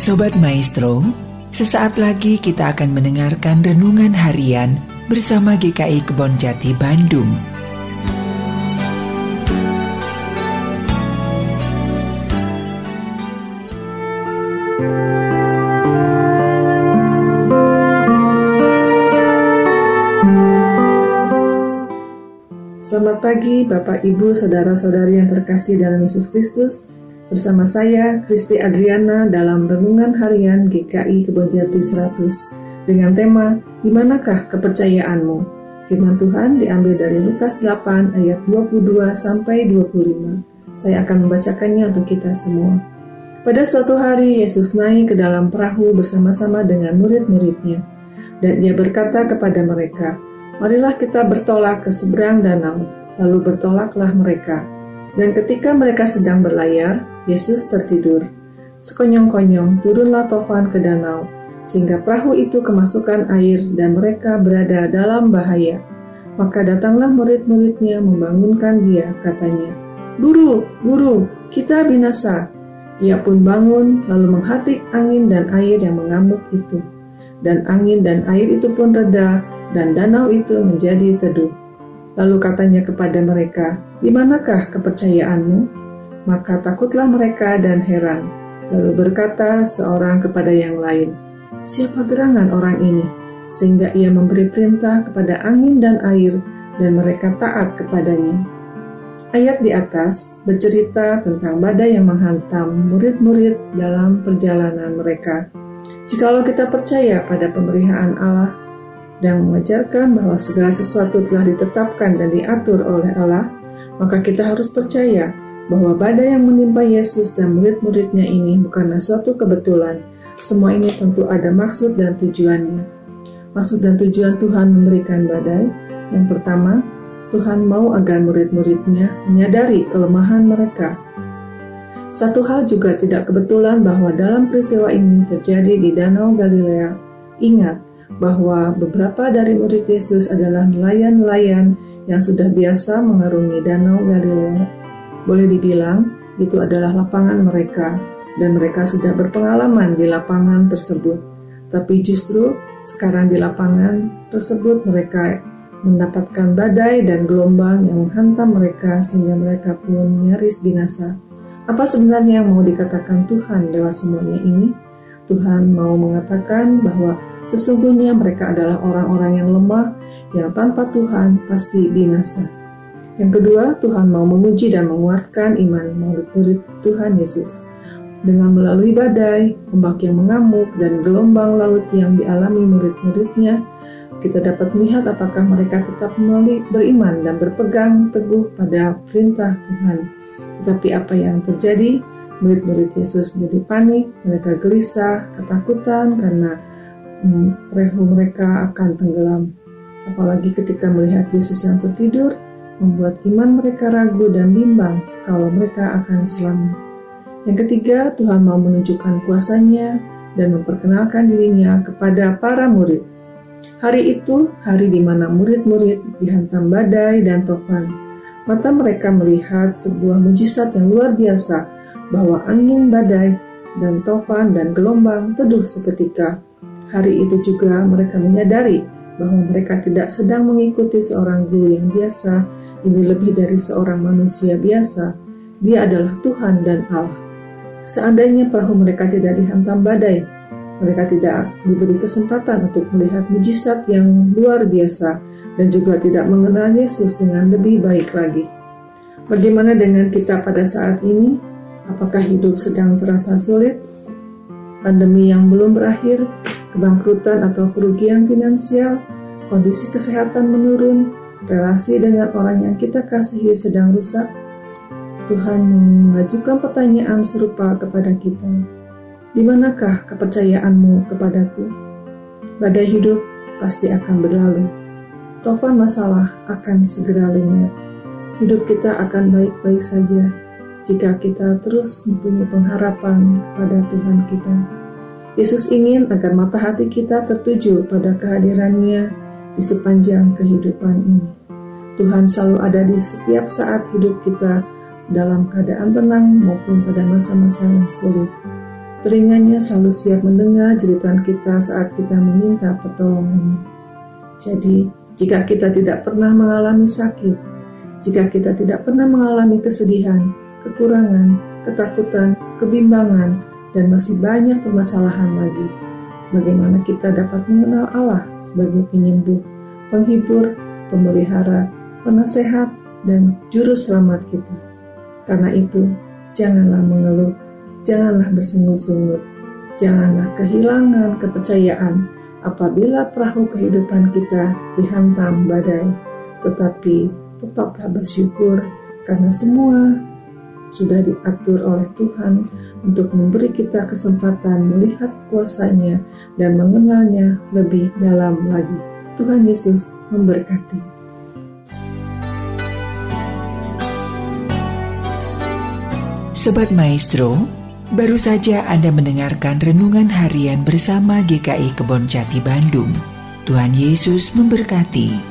Sobat Maestro, sesaat lagi kita akan mendengarkan renungan harian bersama GKI Kebon Jati Bandung. Selamat pagi Bapak Ibu Saudara-saudari yang terkasih dalam Yesus Kristus. Bersama saya, Kristi Adriana dalam Renungan Harian GKI Kebonjati 100 dengan tema Di manakah kepercayaanmu? Firman Tuhan diambil dari Lukas 8 ayat 22 sampai 25. Saya akan membacakannya untuk kita semua. Pada suatu hari Yesus naik ke dalam perahu bersama-sama dengan murid-muridnya. Dan ia berkata kepada mereka, Marilah kita bertolak ke seberang danau. Lalu bertolaklah mereka. Dan ketika mereka sedang berlayar, Yesus tertidur. Sekonyong-konyong turunlah Tovan ke danau, sehingga perahu itu kemasukan air dan mereka berada dalam bahaya. Maka datanglah murid-muridnya membangunkan dia, katanya, Guru, guru, kita binasa. Ia pun bangun, lalu menghadik angin dan air yang mengamuk itu. Dan angin dan air itu pun reda, dan danau itu menjadi teduh. Lalu katanya kepada mereka, di manakah kepercayaanmu? Maka takutlah mereka dan heran. Lalu berkata seorang kepada yang lain, Siapa gerangan orang ini? Sehingga ia memberi perintah kepada angin dan air, dan mereka taat kepadanya. Ayat di atas bercerita tentang badai yang menghantam murid-murid dalam perjalanan mereka. Jikalau kita percaya pada pemberitaan Allah dan mengajarkan bahwa segala sesuatu telah ditetapkan dan diatur oleh Allah, maka kita harus percaya bahwa badai yang menimpa Yesus dan murid-muridnya ini bukanlah suatu kebetulan. Semua ini tentu ada maksud dan tujuannya. Maksud dan tujuan Tuhan memberikan badai. Yang pertama, Tuhan mau agar murid-muridnya menyadari kelemahan mereka. Satu hal juga tidak kebetulan bahwa dalam peristiwa ini terjadi di Danau Galilea. Ingat bahwa beberapa dari murid Yesus adalah nelayan-nelayan yang sudah biasa mengarungi Danau Galilea boleh dibilang, itu adalah lapangan mereka, dan mereka sudah berpengalaman di lapangan tersebut. Tapi justru sekarang di lapangan tersebut mereka mendapatkan badai dan gelombang yang menghantam mereka sehingga mereka pun nyaris binasa. Apa sebenarnya yang mau dikatakan Tuhan lewat semuanya ini? Tuhan mau mengatakan bahwa sesungguhnya mereka adalah orang-orang yang lemah yang tanpa Tuhan pasti binasa. Yang kedua, Tuhan mau menguji dan menguatkan iman murid-murid Tuhan Yesus. Dengan melalui badai, ombak yang mengamuk, dan gelombang laut yang dialami murid-muridnya, kita dapat melihat apakah mereka tetap beriman dan berpegang teguh pada perintah Tuhan. Tetapi apa yang terjadi? Murid-murid Yesus menjadi panik, mereka gelisah, ketakutan karena hmm, mereka akan tenggelam. Apalagi ketika melihat Yesus yang tertidur, membuat iman mereka ragu dan bimbang kalau mereka akan selamat. Yang ketiga, Tuhan mau menunjukkan kuasanya dan memperkenalkan dirinya kepada para murid. Hari itu, hari di mana murid-murid dihantam badai dan tofan. Mata mereka melihat sebuah mujizat yang luar biasa bahwa angin badai dan tofan dan gelombang teduh seketika. Hari itu juga mereka menyadari bahwa mereka tidak sedang mengikuti seorang guru yang biasa, ini lebih dari seorang manusia biasa. Dia adalah Tuhan dan Allah. Seandainya perahu mereka tidak dihantam badai, mereka tidak diberi kesempatan untuk melihat mujizat yang luar biasa dan juga tidak mengenal Yesus dengan lebih baik lagi. Bagaimana dengan kita pada saat ini? Apakah hidup sedang terasa sulit? Pandemi yang belum berakhir, kebangkrutan atau kerugian finansial, kondisi kesehatan menurun, relasi dengan orang yang kita kasihi sedang rusak, Tuhan mengajukan pertanyaan serupa kepada kita. Di manakah kepercayaanmu kepadaku? Badai hidup pasti akan berlalu. Tovan masalah akan segera lenyap. Hidup kita akan baik-baik saja jika kita terus mempunyai pengharapan pada Tuhan kita. Yesus ingin agar mata hati kita tertuju pada kehadirannya di sepanjang kehidupan ini. Tuhan selalu ada di setiap saat hidup kita dalam keadaan tenang maupun pada masa-masa yang sulit. Telinganya selalu siap mendengar jeritan kita saat kita meminta pertolongannya. Jadi, jika kita tidak pernah mengalami sakit, jika kita tidak pernah mengalami kesedihan, kekurangan, ketakutan, kebimbangan, dan masih banyak permasalahan lagi, bagaimana kita dapat mengenal Allah sebagai penyembuh, penghibur, pemelihara, penasehat, dan juru selamat kita. Karena itu, janganlah mengeluh, janganlah bersungut-sungut, janganlah kehilangan kepercayaan apabila perahu kehidupan kita dihantam badai, tetapi tetaplah bersyukur karena semua sudah diatur oleh Tuhan untuk memberi kita kesempatan melihat kuasanya dan mengenalnya lebih dalam lagi. Tuhan Yesus memberkati. Sobat Maestro, baru saja Anda mendengarkan renungan harian bersama GKI Kebon Jati Bandung. Tuhan Yesus memberkati.